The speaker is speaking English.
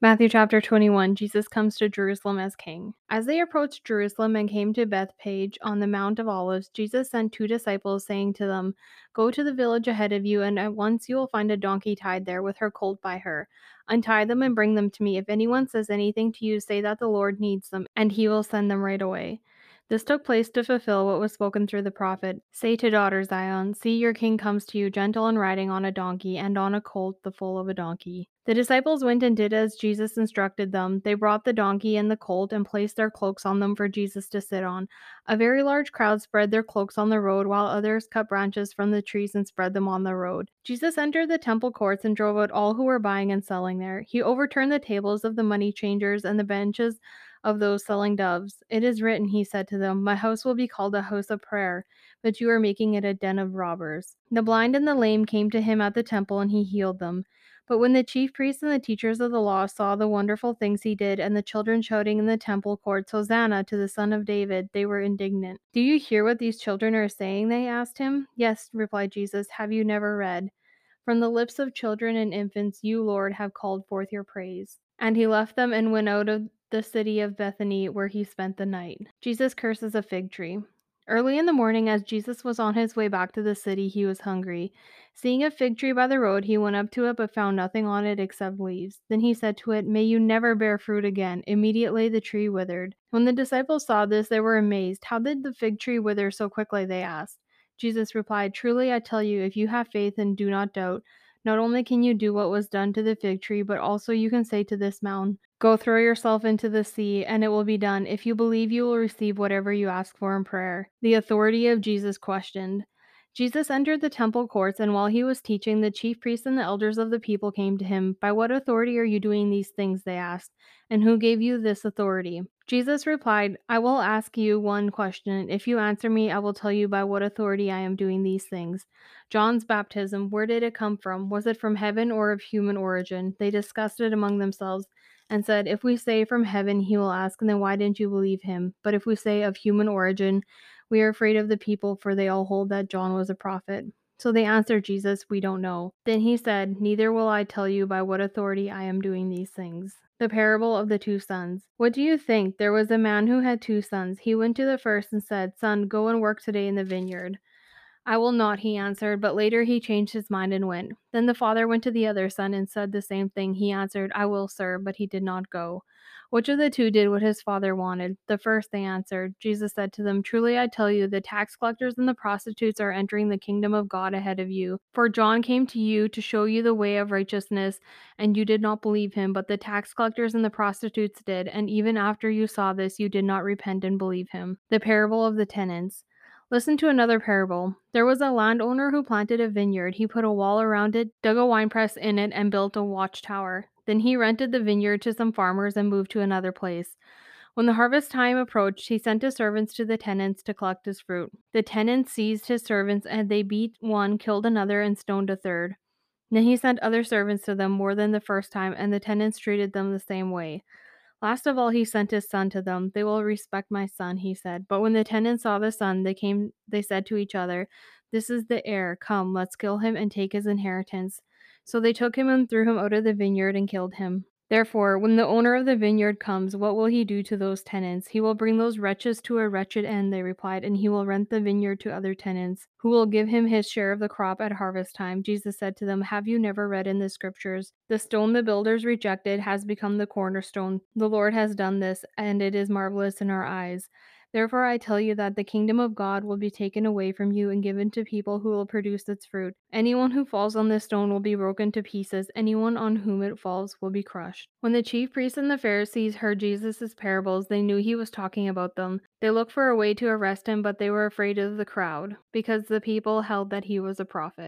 Matthew chapter 21 Jesus comes to Jerusalem as king. As they approached Jerusalem and came to Bethphage on the Mount of Olives, Jesus sent two disciples, saying to them, Go to the village ahead of you, and at once you will find a donkey tied there with her colt by her. Untie them and bring them to me. If anyone says anything to you, say that the Lord needs them, and he will send them right away. This took place to fulfill what was spoken through the prophet Say to daughter Zion, See, your king comes to you, gentle and riding on a donkey, and on a colt, the foal of a donkey. The disciples went and did as Jesus instructed them. They brought the donkey and the colt and placed their cloaks on them for Jesus to sit on. A very large crowd spread their cloaks on the road, while others cut branches from the trees and spread them on the road. Jesus entered the temple courts and drove out all who were buying and selling there. He overturned the tables of the money changers and the benches of those selling doves. It is written, he said to them, My house will be called a house of prayer, but you are making it a den of robbers. The blind and the lame came to him at the temple, and he healed them. But when the chief priests and the teachers of the law saw the wonderful things he did, and the children shouting in the temple courts, Hosanna to the Son of David, they were indignant. Do you hear what these children are saying? They asked him. Yes, replied Jesus. Have you never read? From the lips of children and infants, you, Lord, have called forth your praise. And he left them and went out of the city of Bethany, where he spent the night. Jesus curses a fig tree. Early in the morning, as Jesus was on his way back to the city, he was hungry. Seeing a fig tree by the road, he went up to it but found nothing on it except leaves. Then he said to it, May you never bear fruit again. Immediately the tree withered. When the disciples saw this, they were amazed. How did the fig tree wither so quickly? They asked. Jesus replied, Truly I tell you, if you have faith and do not doubt, not only can you do what was done to the fig tree, but also you can say to this mountain, Go throw yourself into the sea, and it will be done. If you believe, you will receive whatever you ask for in prayer. The authority of Jesus questioned. Jesus entered the temple courts, and while he was teaching, the chief priests and the elders of the people came to him. By what authority are you doing these things? They asked. And who gave you this authority? Jesus replied, I will ask you one question. If you answer me, I will tell you by what authority I am doing these things. John's baptism, where did it come from? Was it from heaven or of human origin? They discussed it among themselves and said, If we say from heaven, he will ask, and then why didn't you believe him? But if we say of human origin, we are afraid of the people, for they all hold that John was a prophet. So they answered Jesus, We don't know. Then he said, Neither will I tell you by what authority I am doing these things. The parable of the two sons. What do you think? There was a man who had two sons. He went to the first and said, Son, go and work today in the vineyard. I will not, he answered, but later he changed his mind and went. Then the father went to the other son and said the same thing. He answered, I will, sir, but he did not go. Which of the two did what his father wanted? The first, they answered. Jesus said to them, Truly I tell you, the tax collectors and the prostitutes are entering the kingdom of God ahead of you. For John came to you to show you the way of righteousness, and you did not believe him, but the tax collectors and the prostitutes did, and even after you saw this, you did not repent and believe him. The parable of the tenants. Listen to another parable. There was a landowner who planted a vineyard. He put a wall around it, dug a winepress in it, and built a watchtower. Then he rented the vineyard to some farmers and moved to another place. When the harvest time approached, he sent his servants to the tenants to collect his fruit. The tenants seized his servants, and they beat one, killed another, and stoned a third. Then he sent other servants to them more than the first time, and the tenants treated them the same way. Last of all, he sent his son to them. They will respect my son, he said. But when the tenants saw the son, they came, they said to each other, This is the heir. Come, let's kill him and take his inheritance. So they took him and threw him out of the vineyard and killed him. Therefore, when the owner of the vineyard comes, what will he do to those tenants? He will bring those wretches to a wretched end, they replied, and he will rent the vineyard to other tenants, who will give him his share of the crop at harvest time. Jesus said to them, Have you never read in the scriptures, The stone the builders rejected has become the cornerstone. The Lord has done this, and it is marvelous in our eyes. Therefore, I tell you that the kingdom of God will be taken away from you and given to people who will produce its fruit. Anyone who falls on this stone will be broken to pieces, anyone on whom it falls will be crushed. When the chief priests and the Pharisees heard Jesus' parables, they knew he was talking about them. They looked for a way to arrest him, but they were afraid of the crowd, because the people held that he was a prophet.